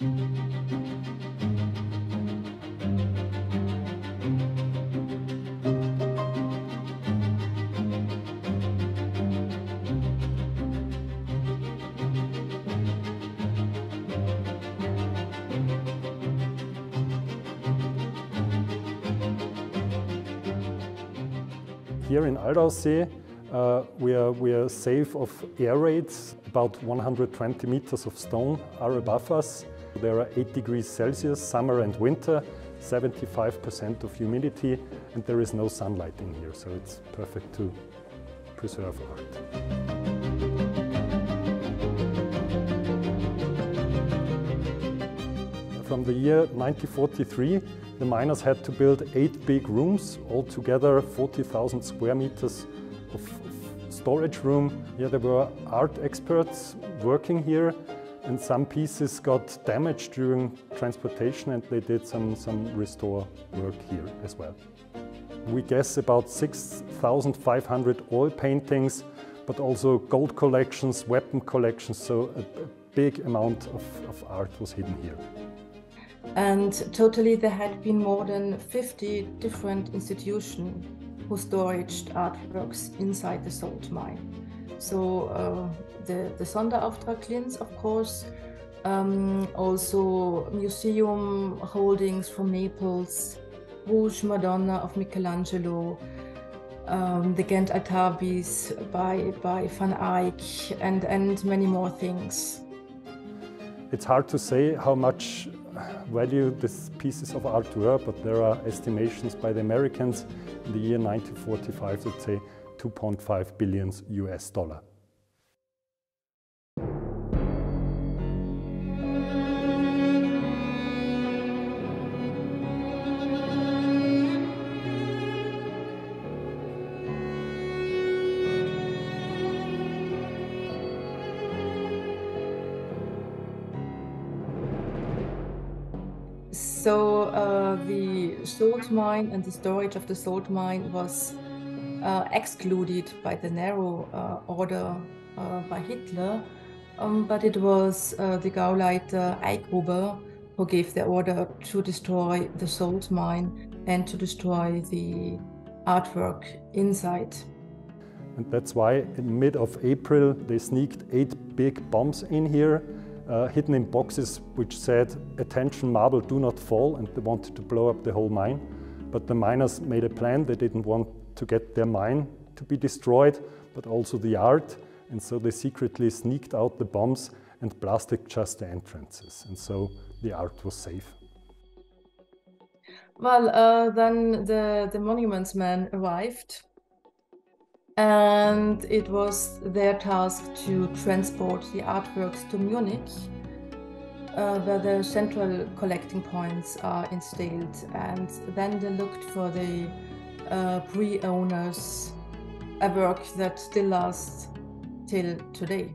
Here in Aldaussee, uh, we, are, we are safe of air raids. About 120 meters of stone are above us. There are 8 degrees Celsius, summer and winter, 75% of humidity, and there is no sunlight in here, so it's perfect to preserve art. From the year 1943, the miners had to build eight big rooms, altogether 40,000 square meters of, storage room. Yeah, there were art experts working here and some pieces got damaged during transportation and they did some, some restore work here as well. We guess about 6,500 oil paintings, but also gold collections, weapon collections, so a, a big amount of, of art was hidden here. And totally there had been more than 50 different institutions who storaged artworks inside the salt mine. So uh, the, the Sonderauftrag Linz, of course, um, also museum holdings from Naples, Bruges Madonna of Michelangelo, um, the Ghent Altarpiece by, by Van Eyck, and, and many more things. It's hard to say how much value these pieces of art were, but there are estimations by the Americans in the year 1945 that say 2.5 billion US dollar. So uh, the salt mine and the storage of the salt mine was uh, excluded by the Nero uh, order uh, by Hitler, um, but it was uh, the Gauleiter Eigruber who gave the order to destroy the salt mine and to destroy the artwork inside. And that's why in mid of April they sneaked eight big bombs in here uh, hidden in boxes which said, attention marble, do not fall, and they wanted to blow up the whole mine. But the miners made a plan, they didn't want to get their mine to be destroyed, but also the art, and so they secretly sneaked out the bombs and blasted just the entrances, and so the art was safe. Well, uh, then the, the monuments men arrived and it was their task to transport the artworks to Munich, uh, where the central collecting points are installed, and then they looked for the uh, pre-owners, a work that still lasts till today.